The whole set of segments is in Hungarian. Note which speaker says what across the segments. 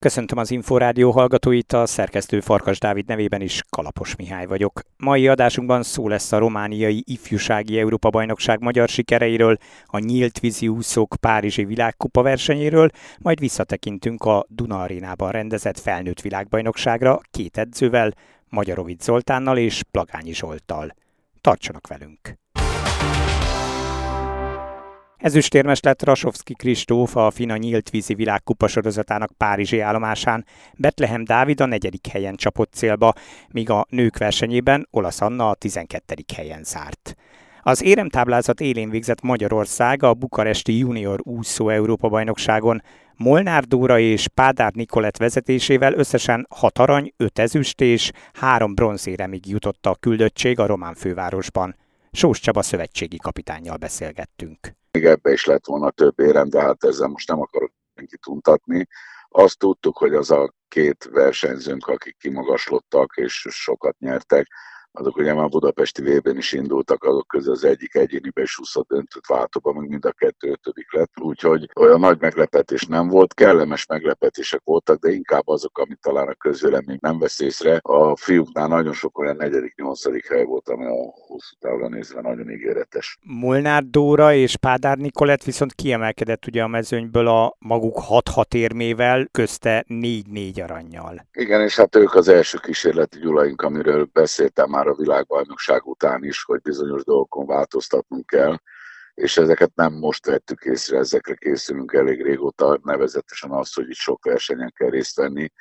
Speaker 1: Köszöntöm az Inforádió hallgatóit, a szerkesztő Farkas Dávid nevében is Kalapos Mihály vagyok. Mai adásunkban szó lesz a romániai ifjúsági Európa-bajnokság magyar sikereiről, a nyílt vízi úszók Párizsi világkupa versenyéről, majd visszatekintünk a Duna arénában rendezett felnőtt világbajnokságra két edzővel, Magyarovic Zoltánnal és Plagányi Zsolttal. Tartsanak velünk! Ezüstérmes lett Rasovski Kristóf a Fina nyílt vízi világkupa sorozatának Párizsi állomásán. Betlehem Dávid a negyedik helyen csapott célba, míg a nők versenyében Olasz Anna a 12. helyen zárt. Az éremtáblázat élén végzett Magyarország a bukaresti junior úszó Európa-bajnokságon. Molnár Dóra és Pádár Nikolett vezetésével összesen 6 arany, 5 ezüst és 3 bronzéremig jutott a küldöttség a román fővárosban. Sós Csaba szövetségi kapitányjal beszélgettünk.
Speaker 2: Még ebbe is lett volna több érem, de hát ezzel most nem akarok senkit untatni. Azt tudtuk, hogy az a két versenyzőnk, akik kimagaslottak és sokat nyertek, azok ugye már budapesti vb is indultak, azok közül az egyik egyénibe is 20 döntött váltóban, meg mind a kettő ötödik lett. Úgyhogy olyan nagy meglepetés nem volt, kellemes meglepetések voltak, de inkább azok, amit talán a közvélemény nem vesz észre. A fiúknál nagyon sok olyan negyedik, nyolcadik hely volt, ami a hosszú távra nézve nagyon ígéretes.
Speaker 1: Molnár Dóra és Pádár Nikolett viszont kiemelkedett ugye a mezőnyből a maguk 6-6 érmével, közte 4-4 aranyjal.
Speaker 2: Igen, és hát ők az első kísérleti gyulaink, amiről beszéltem már a világbajnokság után is, hogy bizonyos dolgokon változtatnunk kell, és ezeket nem most vettük észre, ezekre készülünk elég régóta, nevezetesen az, hogy itt sok versenyen kell részt venni.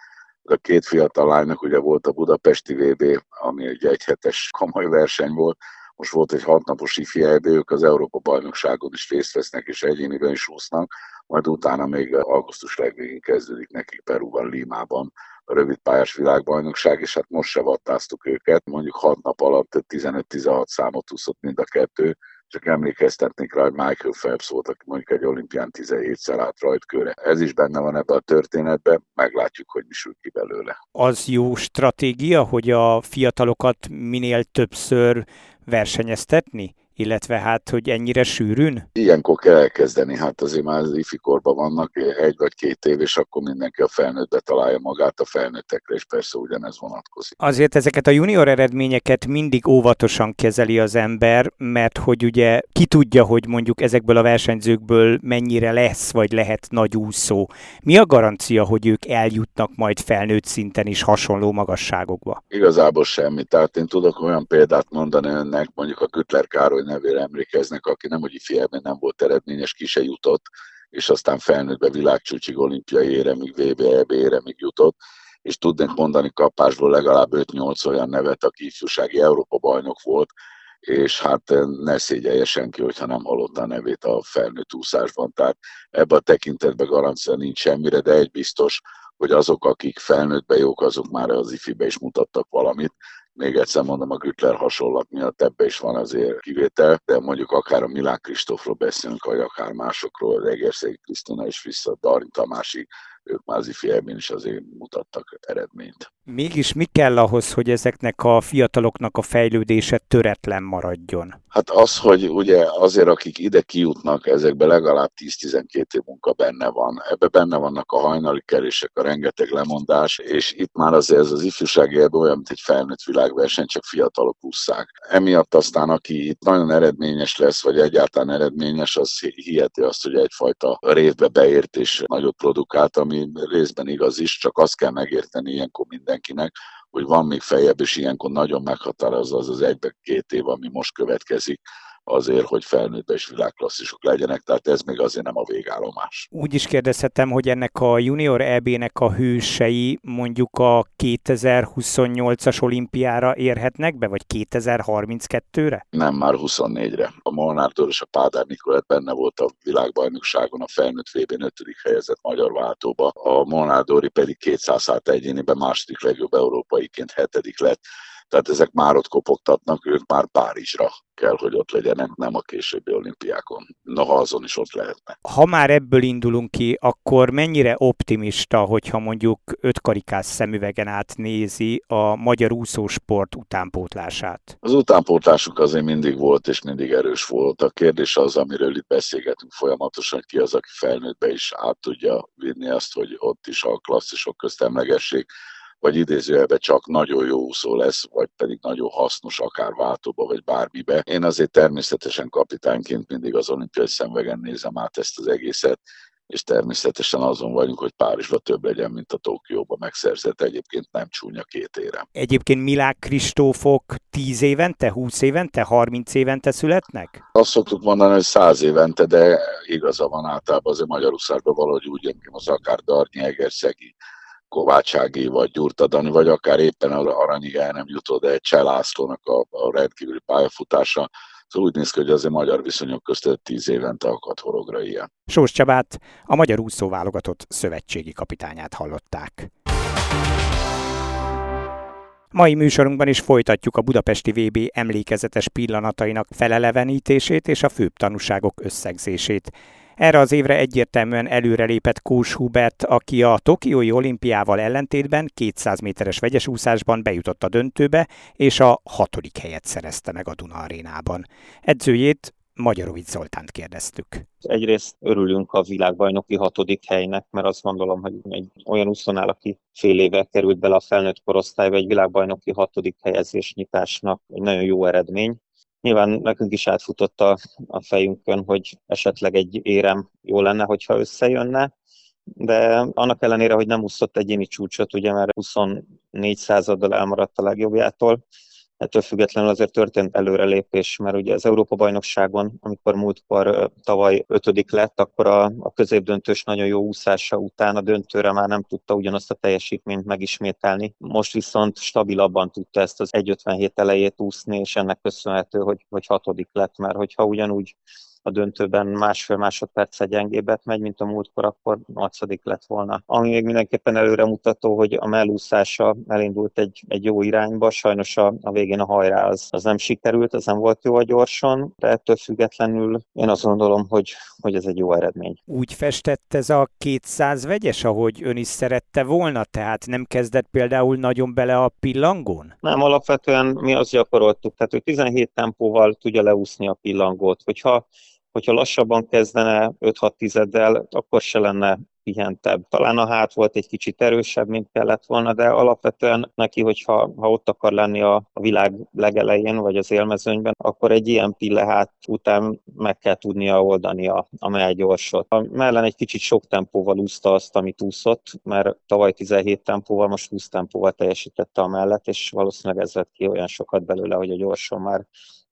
Speaker 2: A két fiatal lánynak ugye volt a budapesti VB, ami egy egyhetes komoly verseny volt, most volt egy hatnapos ifi ők az Európa bajnokságon is részt vesznek, és egyéniben is úsznak, majd utána még augusztus legvégén kezdődik nekik Perúban, Límában a rövid pályás világbajnokság, és hát most se vattáztuk őket. Mondjuk 6 nap alatt 15-16 számot úszott mind a kettő, csak emlékeztetnék rá, hogy Michael Phelps volt, aki mondjuk egy olimpián 17-szer át rajtkőre. Ez is benne van ebben a történetben, meglátjuk, hogy mi sül ki belőle.
Speaker 1: Az jó stratégia, hogy a fiatalokat minél többször versenyeztetni? Illetve hát, hogy ennyire sűrűn?
Speaker 2: Ilyenkor kell elkezdeni, hát azért már az ifikorban vannak egy vagy két év, és akkor mindenki a felnőttbe találja magát, a felnőttekre és persze ugyanez vonatkozik.
Speaker 1: Azért ezeket a junior eredményeket mindig óvatosan kezeli az ember, mert hogy ugye ki tudja, hogy mondjuk ezekből a versenyzőkből mennyire lesz, vagy lehet nagy úszó. Mi a garancia, hogy ők eljutnak majd felnőtt szinten is hasonló magasságokba?
Speaker 2: Igazából semmi. Tehát én tudok olyan példát mondani önnek, mondjuk a Kütler Károly nevére emlékeznek, aki nem, hogy ifjában nem volt eredményes, ki se jutott, és aztán felnőttbe világcsúcsig olimpiai éremig, VB, EB éremig jutott, és tudnék mondani kapásból legalább 5-8 olyan nevet, aki ifjúsági Európa bajnok volt, és hát ne szégyelje senki, hogyha nem hallotta a nevét a felnőtt úszásban. Tehát ebben a tekintetben garancia nincs semmire, de egy biztos, hogy azok, akik felnőttbe jók, azok már az ifibe is mutattak valamit, még egyszer mondom, a Gütler hasonlat miatt ebbe is van azért kivétel, de mondjuk akár a Milán Kristófról beszélünk, vagy akár másokról, Egerszegi Krisztina is vissza, Darin Tamásig, ők már az is azért mutattak eredményt.
Speaker 1: Mégis mi kell ahhoz, hogy ezeknek a fiataloknak a fejlődése töretlen maradjon?
Speaker 2: Hát az, hogy ugye azért, akik ide kijutnak, ezekbe legalább 10-12 év munka benne van. Ebbe benne vannak a hajnali kerések, a rengeteg lemondás, és itt már azért ez az ifjúsági ebbe olyan, mint egy felnőtt világverseny, csak fiatalok ússzák. Emiatt aztán, aki itt nagyon eredményes lesz, vagy egyáltalán eredményes, az hiheti azt, hogy egyfajta révbe beért és nagyot produkált, ami részben igaz is, csak azt kell megérteni ilyenkor mindenkinek, hogy van még feljebb, és ilyenkor nagyon meghatározza az az egybe-két év, ami most következik, azért, hogy felnőtt és világklasszisok legyenek, tehát ez még azért nem a végállomás.
Speaker 1: Úgy is kérdezhetem, hogy ennek a junior EB-nek a hősei mondjuk a 2028-as olimpiára érhetnek be, vagy 2032-re?
Speaker 2: Nem, már 24-re. A Molnártól és a Pádár Nikolett benne volt a világbajnokságon, a felnőtt VB 5. helyezett magyar váltóba, a Molnár pedig 200 egyéniben második legjobb európaiként hetedik lett Tehát ezek már ott kopogtatnak, ők már Párizsra kell, hogy ott legyenek, nem a későbbi olimpiákon. Noha azon is ott lehetne.
Speaker 1: Ha már ebből indulunk ki, akkor mennyire optimista, hogyha mondjuk ötkarikás szemüvegen át nézi a magyar úszósport utánpótlását?
Speaker 2: Az utánpótlásunk azért mindig volt, és mindig erős volt. A kérdés az, amiről itt beszélgetünk folyamatosan, ki az, aki felnőttbe is át tudja vinni azt, hogy ott is a klasszisok közt emlegessék vagy idézőjelben csak nagyon jó úszó lesz, vagy pedig nagyon hasznos akár váltóba, vagy bármibe. Én azért természetesen kapitányként mindig az olimpiai szemvegen nézem át ezt az egészet, és természetesen azon vagyunk, hogy Párizsban több legyen, mint a Tokióban megszerzett, egyébként nem csúnya két érem.
Speaker 1: Egyébként Milák Kristófok 10 évente, 20 évente, 30 évente születnek?
Speaker 2: Azt szoktuk mondani, hogy 100 évente, de igaza van általában azért Magyarországban valahogy úgy jön az akár Darnyi, Egerszegi, Kovácsági, vagy Gyurtadani, vagy akár éppen Aranyig el nem jutott, de egy a, a rendkívüli pályafutása. Szóval úgy néz ki, hogy azért magyar viszonyok között tíz évente akad horogra ilyen.
Speaker 1: Sós Csabát, a magyar úszó válogatott szövetségi kapitányát hallották. Mai műsorunkban is folytatjuk a budapesti VB emlékezetes pillanatainak felelevenítését és a főbb tanúságok összegzését. Erre az évre egyértelműen előrelépett Kós Hubert, aki a Tokiói olimpiával ellentétben 200 méteres vegyes úszásban bejutott a döntőbe, és a hatodik helyet szerezte meg a Duna arénában. Edzőjét Magyarovic Zoltánt kérdeztük.
Speaker 3: Egyrészt örülünk a világbajnoki hatodik helynek, mert azt gondolom, hogy egy olyan úszonál, aki fél éve került bele a felnőtt korosztályba, egy világbajnoki hatodik helyezés nyitásnak egy nagyon jó eredmény. Nyilván nekünk is átfutott a, a fejünkön, hogy esetleg egy érem jó lenne, hogyha összejönne, de annak ellenére, hogy nem úszott egyéni csúcsot, ugye mert 24 századdal elmaradt a legjobbjától, ettől függetlenül azért történt előrelépés, mert ugye az Európa-bajnokságon, amikor múltkor tavaly ötödik lett, akkor a, a középdöntős nagyon jó úszása után a döntőre már nem tudta ugyanazt a teljesítményt megismételni. Most viszont stabilabban tudta ezt az 1.57 elejét úszni, és ennek köszönhető, hogy, hogy hatodik lett, mert hogyha ugyanúgy a döntőben másfél másodperc gyengébbet megy, mint a múltkor, akkor nyolcadik lett volna. Ami még mindenképpen előremutató, hogy a mellúszása elindult egy, egy jó irányba, sajnos a, a végén a hajrá az, az nem sikerült, az nem volt jó a gyorsan, de ettől függetlenül én azt gondolom, hogy, hogy ez egy jó eredmény.
Speaker 1: Úgy festett ez a 200 vegyes, ahogy ön is szerette volna, tehát nem kezdett például nagyon bele a pillangón?
Speaker 3: Nem, alapvetően mi azt gyakoroltuk, tehát hogy 17 tempóval tudja leúszni a pillangót. Hogyha hogyha lassabban kezdene 5-6 tizeddel, akkor se lenne pihentebb. Talán a hát volt egy kicsit erősebb, mint kellett volna, de alapvetően neki, hogyha ha ott akar lenni a, a világ legelején, vagy az élmezőnyben, akkor egy ilyen pille hát után meg kell tudnia oldani a, a gyorsot. A mellen egy kicsit sok tempóval úszta azt, amit úszott, mert tavaly 17 tempóval, most 20 tempóval teljesítette a mellett, és valószínűleg ez vett ki olyan sokat belőle, hogy a gyorsan már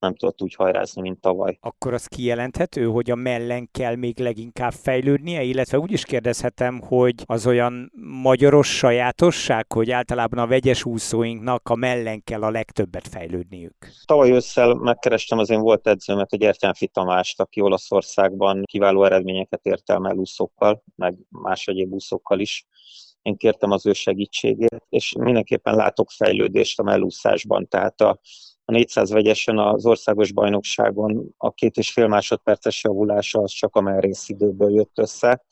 Speaker 3: nem tudott úgy hajrázni, mint tavaly.
Speaker 1: Akkor az kijelenthető, hogy a mellen kell még leginkább fejlődnie, illetve úgy is kérdezhetem, hogy az olyan magyaros sajátosság, hogy általában a vegyes úszóinknak a mellen kell a legtöbbet fejlődniük.
Speaker 3: Tavaly ősszel megkerestem az én volt edzőmet, egy Ertjánfi Tamást, aki Olaszországban kiváló eredményeket ért el mellúszókkal, meg más egyéb úszókkal is. Én kértem az ő segítségét, és mindenképpen látok fejlődést a mellúszásban, tehát a, a 400 vegyesen az országos bajnokságon a két és fél másodperces javulása az csak a részidőből jött össze,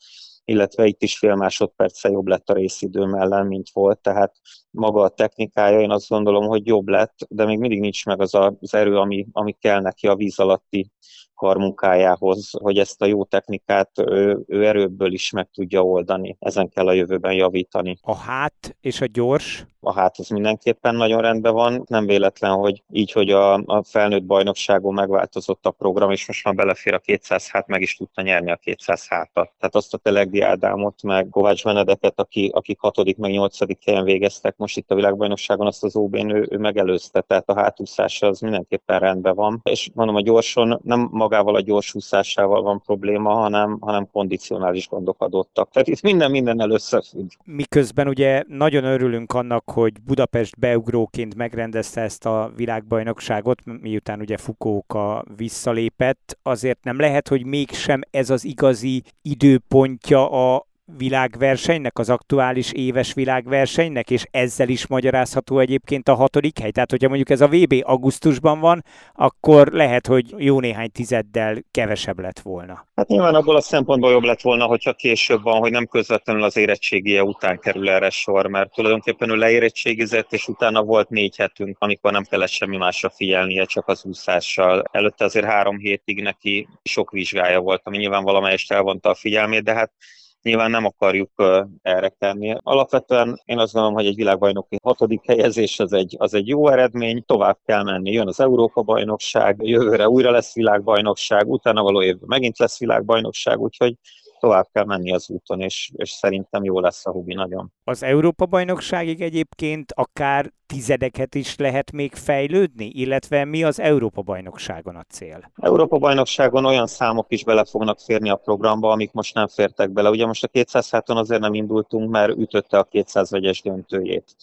Speaker 3: illetve itt is fél másodperccel jobb lett a részidő ellen, mint volt, tehát maga a technikája, én azt gondolom, hogy jobb lett, de még mindig nincs meg az a, az erő, ami, ami kell neki a víz alatti karmunkájához, hogy ezt a jó technikát ő, ő erőből is meg tudja oldani. Ezen kell a jövőben javítani.
Speaker 1: A hát és a gyors?
Speaker 3: A hát az mindenképpen nagyon rendben van. Nem véletlen, hogy így, hogy a, a felnőtt bajnokságon megváltozott a program, és most már belefér a 200 hát, meg is tudta nyerni a 200 hátat. Tehát azt a Telegdi Ádámot, meg Kovács Benedeket, aki, akik hatodik, meg nyolcadik helyen végeztek most itt a világbajnokságon, azt az OB-n ő, ő megelőzte. Tehát a hátúszása az mindenképpen rendben van. És mondom, a gyorson nem magával a gyorsúszásával van probléma, hanem, hanem kondicionális gondok adottak. Tehát itt minden minden összefügg.
Speaker 1: Miközben ugye nagyon örülünk annak, hogy Budapest beugróként megrendezte ezt a világbajnokságot, miután ugye Fukóka visszalépett, azért nem lehet, hogy mégsem ez az igazi időpontja a világversenynek, az aktuális éves világversenynek, és ezzel is magyarázható egyébként a hatodik hely. Tehát, hogyha mondjuk ez a VB augusztusban van, akkor lehet, hogy jó néhány tizeddel kevesebb lett volna.
Speaker 3: Hát nyilván abból a szempontból jobb lett volna, hogyha később van, hogy nem közvetlenül az érettségie után kerül erre sor, mert tulajdonképpen ő leérettségizett, és utána volt négy hetünk, amikor nem kellett semmi másra figyelnie, csak az úszással. Előtte azért három hétig neki sok vizsgája volt, ami nyilván valamelyest elvonta a figyelmét, de hát nyilván nem akarjuk erre tenni. Alapvetően én azt gondolom, hogy egy világbajnoki hatodik helyezés az egy, az egy jó eredmény, tovább kell menni. Jön az Európa-bajnokság, jövőre újra lesz világbajnokság, utána való évben megint lesz világbajnokság, úgyhogy tovább kell menni az úton, és, és szerintem jó lesz a Hubi nagyon.
Speaker 1: Az Európa-bajnokságig egyébként akár tizedeket is lehet még fejlődni, illetve mi az Európa-bajnokságon a cél?
Speaker 3: Európa-bajnokságon olyan számok is bele fognak férni a programba, amik most nem fértek bele. Ugye most a 200 háton azért nem indultunk, mert ütötte a 200 vegyes döntőjét.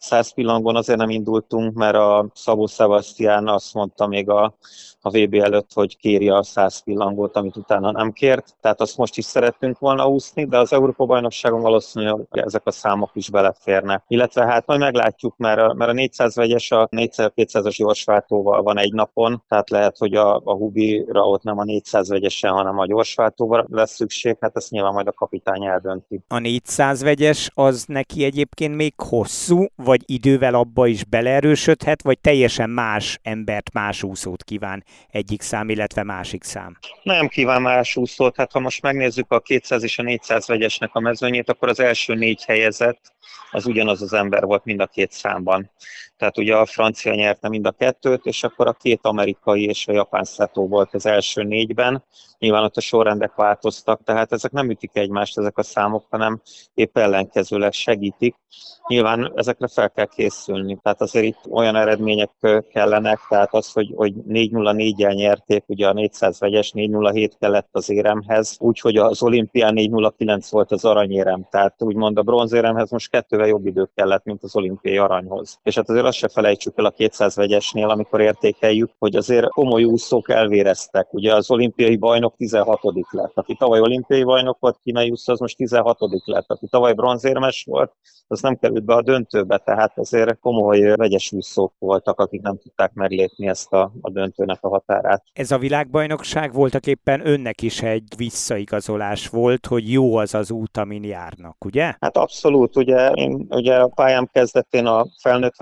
Speaker 3: 100 pillangon azért nem indultunk, mert a Szabó Sebastian azt mondta még a, a VB előtt, hogy kéri a 100 pillangót, amit utána nem kért. Tehát azt most is szerettünk volna úszni, de az Európa-bajnokságon valószínűleg ezek a számok is beleférnek. Illetve hát majd meglátjuk, mert a, mert a 400 vegyes a 400-200-as gyorsváltóval van egy napon, tehát lehet, hogy a, a Hubira ott nem a 400 vegyesen, hanem a gyorsváltóval lesz szükség, hát ezt nyilván majd a kapitány eldönti.
Speaker 1: A 400 vegyes az neki egyébként még hosszú, vagy idővel abba is beleerősödhet, vagy teljesen más embert, más úszót kíván egyik szám, illetve másik szám?
Speaker 3: Nem kíván más úszót, hát ha most megnézzük a 200 és a 400 vegyesnek a mezőnyét, akkor az első négy helyezett az ugyanaz az ember volt mind a két számban. Tehát ugye a francia nyerte mind a kettőt, és akkor a két amerikai és a japán szetó volt az első négyben. Nyilván ott a sorrendek változtak, tehát ezek nem ütik egymást ezek a számok, hanem épp ellenkezőleg segítik. Nyilván ezekre fel kell készülni, tehát azért itt olyan eredmények kellenek, tehát az, hogy, hogy 4-0-4-jel nyerték, ugye a 400 vegyes 4-0-7 kellett az éremhez, úgyhogy az olimpián 4-0-9 volt az aranyérem, tehát úgymond a bronzéremhez most kettővel jobb idő kellett, mint az olimpiai aranyhoz. És hát azért azt se felejtsük el a 200 vegyesnél, amikor értékeljük, hogy azért komoly úszók elvéreztek. Ugye az olimpiai bajnok 16 lett. Aki tavaly olimpiai bajnok volt, kínai úszó, az most 16 lett. Aki tavaly bronzérmes volt, az nem került be a döntőbe, tehát azért komoly vegyes úszók voltak, akik nem tudták meglépni ezt a, a döntőnek a határát.
Speaker 1: Ez a világbajnokság voltak éppen önnek is egy visszaigazolás volt, hogy jó az az út, amin járnak, ugye?
Speaker 3: Hát abszolút, ugye én ugye a pályám kezdetén a felnőtt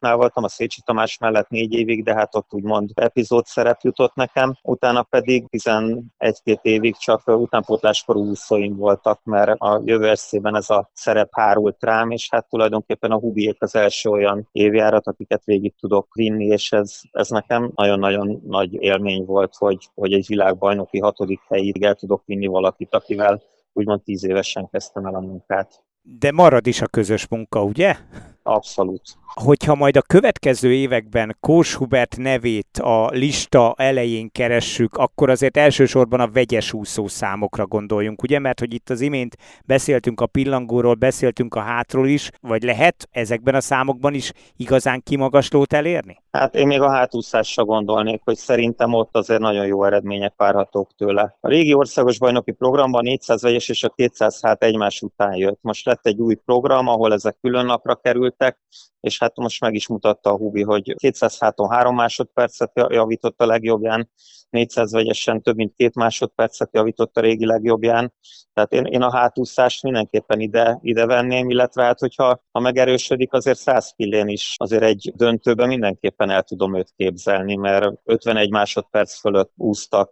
Speaker 3: válogatottnál voltam, a Szécsi Tamás mellett négy évig, de hát ott úgymond epizód szerep jutott nekem, utána pedig 11-két évig csak utánpótláskorú úszóim voltak, mert a jövő eszében ez a szerep hárult rám, és hát tulajdonképpen a Hubiék az első olyan évjárat, akiket végig tudok vinni, és ez, ez nekem nagyon-nagyon nagy élmény volt, hogy, hogy egy világbajnoki hatodik helyig el tudok vinni valakit, akivel úgymond tíz évesen kezdtem el a munkát.
Speaker 1: De marad is a közös munka, ugye?
Speaker 3: Abszolút.
Speaker 1: Hogyha majd a következő években Kós Hubert nevét a lista elején keressük, akkor azért elsősorban a vegyes úszó számokra gondoljunk, ugye? Mert hogy itt az imént beszéltünk a pillangóról, beszéltünk a hátról is, vagy lehet ezekben a számokban is igazán kimagaslót elérni?
Speaker 3: Hát én még a hátúszásra gondolnék, hogy szerintem ott azért nagyon jó eredmények várhatók tőle. A régi országos bajnoki programban 400 vegyes és a 200 hát egymás után jött. Most lett egy új program, ahol ezek külön napra kerültek, és hát most meg is mutatta a Hubi, hogy 200 háton 3 másodpercet javított a legjobbján, 400 vegyesen több mint két másodpercet javított a régi legjobbján. Tehát én, én a hátúszást mindenképpen ide, ide venném, illetve hát, hogyha ha megerősödik, azért 100 pillén is azért egy döntőben mindenképpen el tudom őt képzelni, mert 51 másodperc fölött úsztak,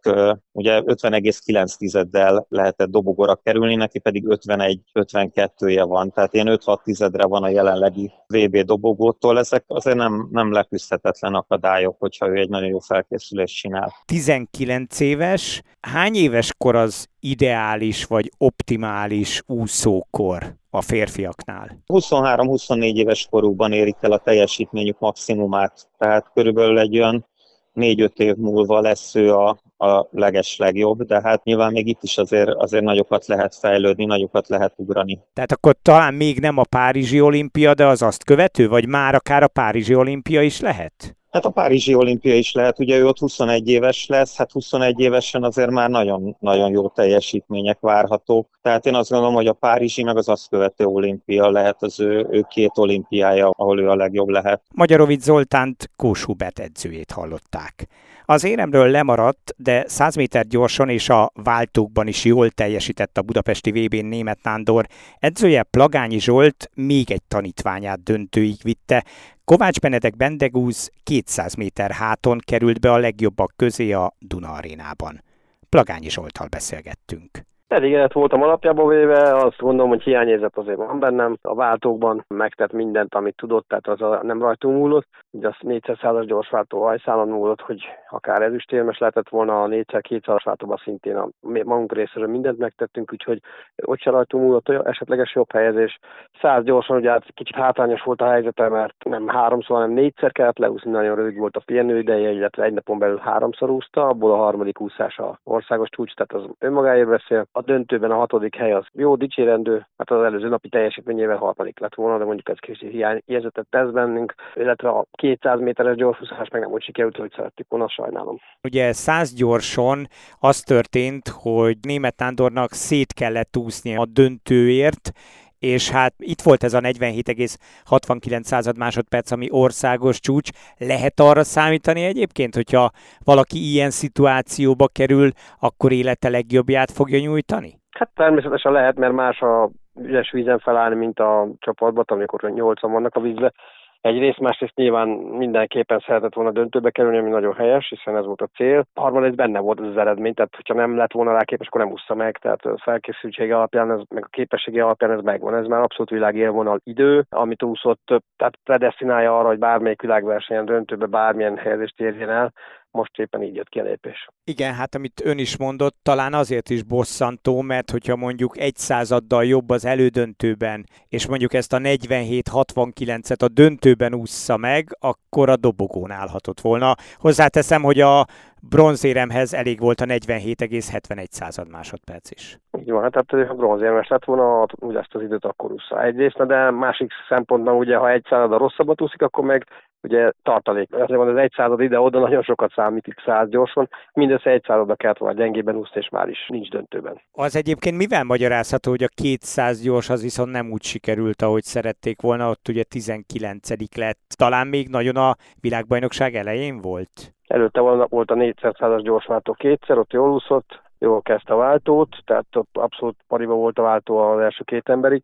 Speaker 3: ugye 50,9-del lehetett dobogóra kerülni, neki pedig 51-52-je van, tehát én 5-6 tizedre van a jelenlegi VB dobogótól, ezek azért nem, nem leküzdhetetlen akadályok, hogyha ő egy nagyon jó felkészülést csinál.
Speaker 1: 19 éves, hány éves kor az ideális vagy optimális úszókor a férfiaknál?
Speaker 3: 23-24 éves korukban érik el a teljesítményük maximumát, tehát körülbelül egy olyan 4-5 év múlva lesz ő a, a leges legjobb, de hát nyilván még itt is azért, azért nagyokat lehet fejlődni, nagyokat lehet ugrani.
Speaker 1: Tehát akkor talán még nem a Párizsi olimpia, de az azt követő, vagy már akár a Párizsi olimpia is lehet?
Speaker 3: Hát a Párizsi olimpia is lehet, ugye ő ott 21 éves lesz, hát 21 évesen azért már nagyon, nagyon jó teljesítmények várhatók. Tehát én azt gondolom, hogy a Párizsi meg az azt követő olimpia lehet az ő, ő két olimpiája, ahol ő a legjobb lehet.
Speaker 1: Magyarovic Zoltánt Kósubet edzőjét hallották. Az éremről lemaradt, de 100 méter gyorsan és a váltókban is jól teljesített a budapesti VB-n német Nándor. Edzője Plagányi Zsolt még egy tanítványát döntőig vitte. Kovács Benedek Bendegúz 200 méter háton került be a legjobbak közé a Duna arénában. Plagányi Zsoltal beszélgettünk.
Speaker 4: Elégedett voltam alapjában véve, azt gondolom, hogy hiányérzet azért van bennem. A váltókban megtett mindent, amit tudott, tehát az a, nem rajtunk múlott. Ugye az 400-as gyorsváltó hajszálon múlott, hogy akár ezüstérmes lehetett volna, a 400-200-as váltóban szintén a magunk részéről mindent megtettünk, úgyhogy ott se rajtunk múlott, hogy esetleges jobb helyezés. 100 gyorsan, ugye hát kicsit hátrányos volt a helyzete, mert nem háromszor, hanem négyszer kellett leúszni, nagyon rövid volt a pihenő ideje, illetve egy napon belül háromszor úszta, abból a harmadik úszás a országos csúcs, tehát az önmagáért beszél a döntőben a hatodik hely az jó, dicsérendő, hát az előző napi teljesítményével harmadik lett volna, de mondjuk ez kicsit hiányérzetet tesz bennünk, illetve a 200 méteres gyorsúszás meg nem úgy sikerült, hogy szerettük volna, sajnálom.
Speaker 1: Ugye 100 gyorson az történt, hogy német Nándornak szét kellett úszni a döntőért, és hát itt volt ez a 47,69 másodperc, ami országos csúcs. Lehet arra számítani egyébként, hogyha valaki ilyen szituációba kerül, akkor élete legjobbját fogja nyújtani?
Speaker 4: Hát természetesen lehet, mert más a üres vízen felállni, mint a csapatban, amikor nyolcan vannak a vízbe egyrészt, másrészt nyilván mindenképpen szeretett volna döntőbe kerülni, ami nagyon helyes, hiszen ez volt a cél. Harmadrészt benne volt az, eredmény, tehát hogyha nem lett volna rá képes, akkor nem úszta meg, tehát a felkészültsége alapján, ez, meg a képessége alapján ez megvan. Ez már abszolút világélvonal idő, amit úszott, tehát predestinálja arra, hogy bármelyik világversenyen döntőbe bármilyen helyezést érjen el, most éppen így jött ki a lépés.
Speaker 1: Igen, hát amit ön is mondott, talán azért is bosszantó, mert hogyha mondjuk egy századdal jobb az elődöntőben, és mondjuk ezt a 47-69-et a döntőben ússza meg, akkor a dobogón állhatott volna. Hozzáteszem, hogy a bronzéremhez elég volt a 47,71 század másodperc is.
Speaker 4: Így van, hát tehát ha bronzérmes lett volna, úgy ezt az időt akkor úszza egyrészt, de másik szempontban ugye, ha egy század rosszabbat úszik, akkor meg ugye tartalék. Ezért van az egy század ide-oda nagyon sokat számít itt száz gyorsan, mindössze egy századba kellett volna gyengében úszni, és már is nincs döntőben.
Speaker 1: Az egyébként mivel magyarázható, hogy a 200 gyors az viszont nem úgy sikerült, ahogy szerették volna, ott ugye 19 lett. Talán még nagyon a világbajnokság elején volt?
Speaker 4: Előtte volt a 400-as gyorsváltó kétszer, ott jól úszott, jól kezdte a váltót, tehát ott abszolút pariba volt a váltó az első két emberig.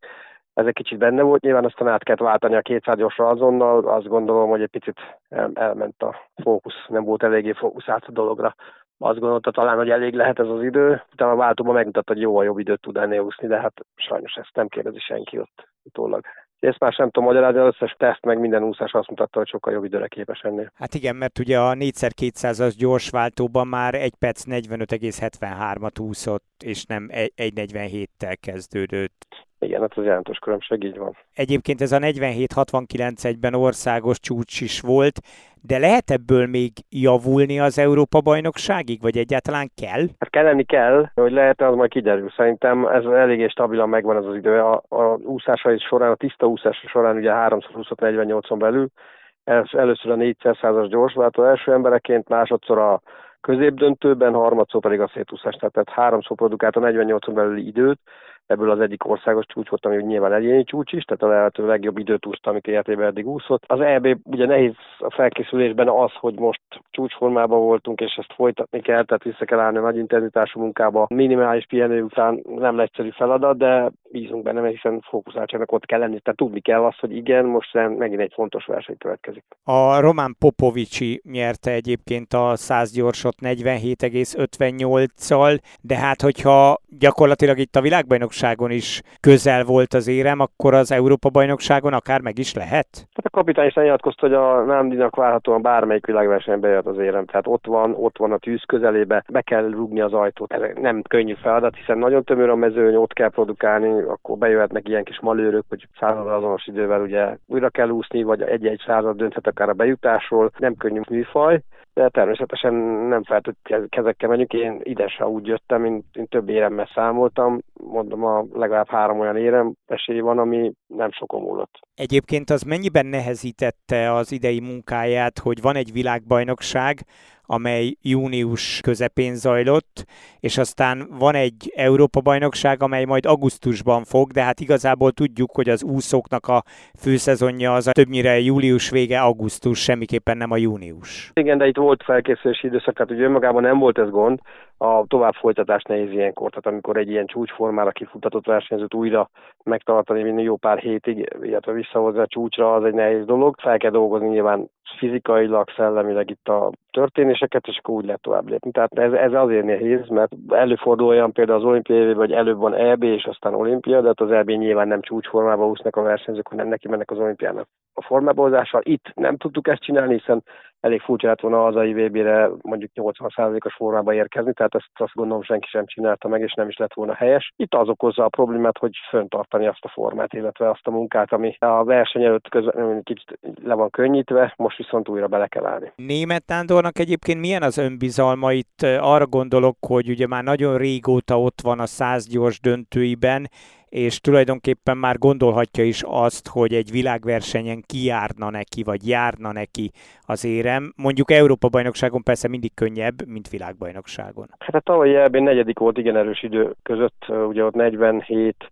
Speaker 4: Ez egy kicsit benne volt, nyilván aztán át kellett váltani a 200 gyorsra azonnal, azt gondolom, hogy egy picit el, elment a fókusz, nem volt eléggé fókuszált a dologra. Azt gondolta talán, hogy elég lehet ez az idő, utána a váltóban megmutatta, hogy jó a jobb időt tud ennél úszni, de hát sajnos ezt nem kérdezi senki ott utólag. Ezt már sem tudom magyarázni, az összes teszt meg minden úszás azt mutatta, hogy sokkal jobb időre képes ennél.
Speaker 1: Hát igen, mert ugye a 4x200-as gyors váltóban már 1 perc 45,73-at úszott, és nem 1.47-tel kezdődött.
Speaker 4: Igen, hát az jelentős különbség, így van.
Speaker 1: Egyébként ez a 47-69 egyben országos csúcs is volt, de lehet ebből még javulni az Európa-bajnokságig, vagy egyáltalán kell?
Speaker 4: Hát kelleni kell, hogy lehet, az majd kiderül. Szerintem ez eléggé stabilan megvan ez az idő. A, a úszásai során, a tiszta úszás során ugye 3x20-48-on belül, először a 400-as gyorsváltó első embereként, másodszor a középdöntőben, harmadszor pedig a szétúszás, tehát háromszor produkált a 48-on belüli időt, ebből az egyik országos csúcs volt, ami nyilván egyéni csúcs is, tehát a lehető legjobb időt úszta, amit életében eddig úszott. Az EB ugye nehéz a felkészülésben az, hogy most csúcsformában voltunk, és ezt folytatni kell, tehát vissza kell állni a nagy intenzitású munkába. Minimális pihenő után nem egyszerű feladat, de bízunk benne, hiszen fókuszáltságnak ott kell lenni. Tehát tudni kell azt, hogy igen, most megint egy fontos verseny következik.
Speaker 1: A Román Popovicsi nyerte egyébként a 100 gyorsot 47,58-szal, de hát hogyha gyakorlatilag itt a világbajnokságon is közel volt az érem, akkor az Európa-bajnokságon akár meg is lehet?
Speaker 4: Hát a kapitány is nyilatkozta, hogy a Námdinak várhatóan bármelyik világversenyben jött az érem. Tehát ott van, ott van a tűz közelébe, be kell rúgni az ajtót. Ez nem könnyű feladat, hiszen nagyon tömör a mezőny, ott kell produkálni, akkor bejöhetnek ilyen kis malőrök, hogy század azonos idővel ugye újra kell úszni, vagy egy-egy század dönthet akár a bejutásról. Nem könnyű műfaj, de természetesen nem feltett kezekkel menjünk. Én ide se úgy jöttem, mint én több éremmel számoltam. mondom, a legalább három olyan érem esély van, ami nem sokon múlott.
Speaker 1: Egyébként az mennyiben nehezítette az idei munkáját, hogy van egy világbajnokság, amely június közepén zajlott, és aztán van egy Európa-bajnokság, amely majd augusztusban fog, de hát igazából tudjuk, hogy az úszóknak a főszezonja az a többnyire július vége, augusztus, semmiképpen nem a június.
Speaker 4: Igen, de itt volt felkészülési időszak, tehát ugye önmagában nem volt ez gond, a tovább folytatás nehéz ilyenkor, tehát amikor egy ilyen csúcsformára kifutatott versenyzőt újra megtartani minden jó pár hétig, illetve visszahozni a csúcsra, az egy nehéz dolog. Fel kell dolgozni nyilván fizikailag, szellemileg itt a történéseket, és akkor úgy lehet tovább lépni. Tehát ez, ez azért nehéz, mert előfordul olyan például az olimpiai, vagy előbb van EB, és aztán olimpia, de hát az EB nyilván nem csúcsformába úsznak a versenyzők, hanem neki mennek az olimpiának a formábozással. Itt nem tudtuk ezt csinálni, hiszen elég furcsa lett volna a hazai VB-re mondjuk 80%-os formába érkezni, tehát ezt azt gondolom senki sem csinálta meg, és nem is lett volna helyes. Itt az okozza a problémát, hogy föntartani azt a formát, illetve azt a munkát, ami a verseny előtt közben kicsit le van könnyítve, most viszont újra bele kell állni.
Speaker 1: Német Nándornak egyébként milyen az önbizalma? Itt arra gondolok, hogy ugye már nagyon régóta ott van a száz gyors döntőiben, és tulajdonképpen már gondolhatja is azt, hogy egy világversenyen kijárna neki, vagy járna neki az érem. Mondjuk Európa-bajnokságon persze mindig könnyebb, mint világbajnokságon.
Speaker 4: Hát a tavalyi elbén negyedik volt igen erős idő között, ugye ott 47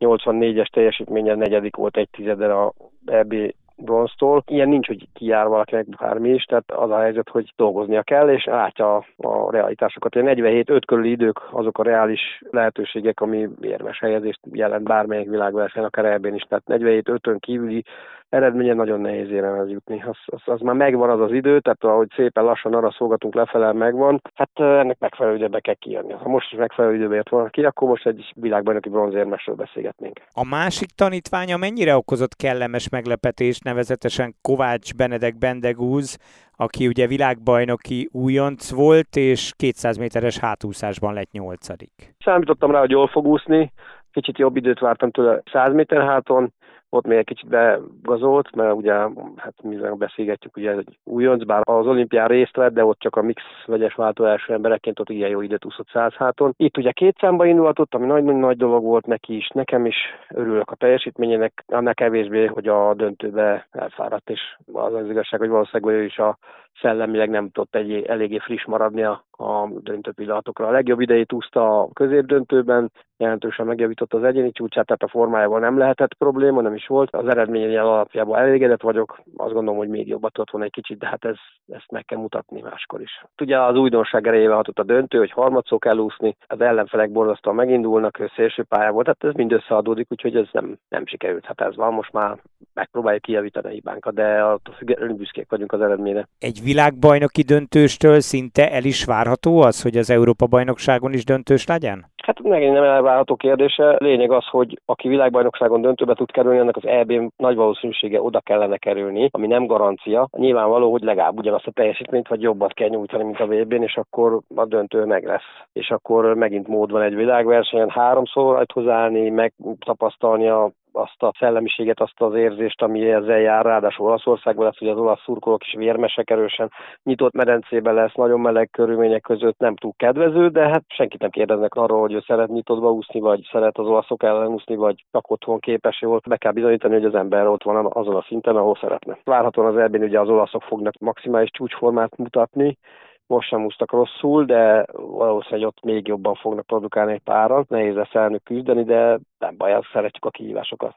Speaker 4: 84-es teljesítménye negyedik volt egy tizedel a EB bronztól. Ilyen nincs, hogy kijár valakinek bármi is, tehát az a helyzet, hogy dolgoznia kell, és látja a, realitásokat. A 47-5 körüli idők azok a reális lehetőségek, ami érmes helyezést jelent bármelyik világverseny, akár ebben is. Tehát 47-5-ön kívüli eredménye nagyon nehéz éremhez jutni. Az, az, az, már megvan az az idő, tehát ahogy szépen lassan arra szolgatunk lefele, megvan. Hát ennek megfelelő időbe kell kijönni. Ha most is megfelelő időbe ért volna ki, akkor most egy világbajnoki bronzérmesről beszélgetnénk.
Speaker 1: A másik tanítványa mennyire okozott kellemes meglepetést, nevezetesen Kovács Benedek Bendegúz, aki ugye világbajnoki újonc volt, és 200 méteres hátúszásban lett nyolcadik.
Speaker 4: Számítottam rá, hogy jól fog úszni, kicsit jobb időt vártam tőle 100 méter háton, ott még egy kicsit begazolt, mert ugye, hát mi beszélgetjük, ugye egy újonc, bár az olimpián részt vett, de ott csak a mix vegyes váltó első embereként ott ilyen jó időt úszott száz háton. Itt ugye két számba indulhatott, ami nagy, nagy dolog volt neki is, nekem is örülök a teljesítményének, annál kevésbé, hogy a döntőbe elfáradt, és az az igazság, hogy valószínűleg ő is a szellemileg nem tudott egy eléggé friss maradni a, a döntő pillanatokra. A legjobb idejét úszta a középdöntőben, jelentősen megjavította az egyéni csúcsát, tehát a formájával nem lehetett probléma, nem is volt. Az eredményen alapjában elégedett vagyok, azt gondolom, hogy még jobbat tudott volna egy kicsit, de hát ez, ezt meg kell mutatni máskor is. Ugye az újdonság erejével hatott a döntő, hogy harmadszor kell úszni, az ellenfelek borzasztóan megindulnak, ő szélső pályán volt, tehát ez mind összeadódik, úgyhogy ez nem, nem sikerült. Hát ez van, most már megpróbáljuk kijavítani a hibánkat, de attól függetlenül büszkék vagyunk az eredményre.
Speaker 1: Egy világbajnoki döntőstől szinte el is várható az, hogy az Európa-bajnokságon is döntős legyen?
Speaker 4: Hát megint nem elvárható kérdése. Lényeg az, hogy aki világbajnokságon döntőbe tud kerülni, annak az eb nagy valószínűsége oda kellene kerülni, ami nem garancia. Nyilvánvaló, hogy legalább ugyanazt a teljesítményt vagy jobbat kell nyújtani, mint a vb n és akkor a döntő meg lesz. És akkor megint mód van egy világversenyen háromszor rajthoz állni, megtapasztalni a azt a szellemiséget, azt az érzést, ami ezzel jár, ráadásul Olaszországban lesz, hogy az olasz szurkolók is vérmesek erősen nyitott medencében lesz, nagyon meleg körülmények között nem túl kedvező, de hát senkit nem kérdeznek arról, hogy ő szeret nyitottba úszni, vagy szeret az olaszok ellen úszni, vagy csak otthon képes jól. Be kell bizonyítani, hogy az ember ott van azon a szinten, ahol szeretne. Várhatóan az ebben ugye az olaszok fognak maximális csúcsformát mutatni, most sem úsztak rosszul, de valószínűleg ott még jobban fognak produkálni egy páran. Nehéz lesz elnök küzdeni, de nem baj, szeretjük a kihívásokat.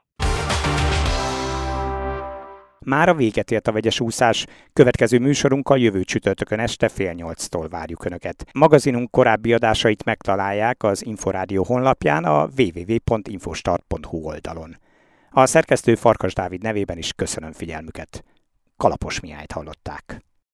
Speaker 1: Már a véget ért a vegyes úszás. Következő műsorunkkal jövő csütörtökön este fél nyolctól várjuk Önöket. Magazinunk korábbi adásait megtalálják az Inforádió honlapján a www.infostart.hu oldalon. A szerkesztő Farkas Dávid nevében is köszönöm figyelmüket. Kalapos Mihályt hallották.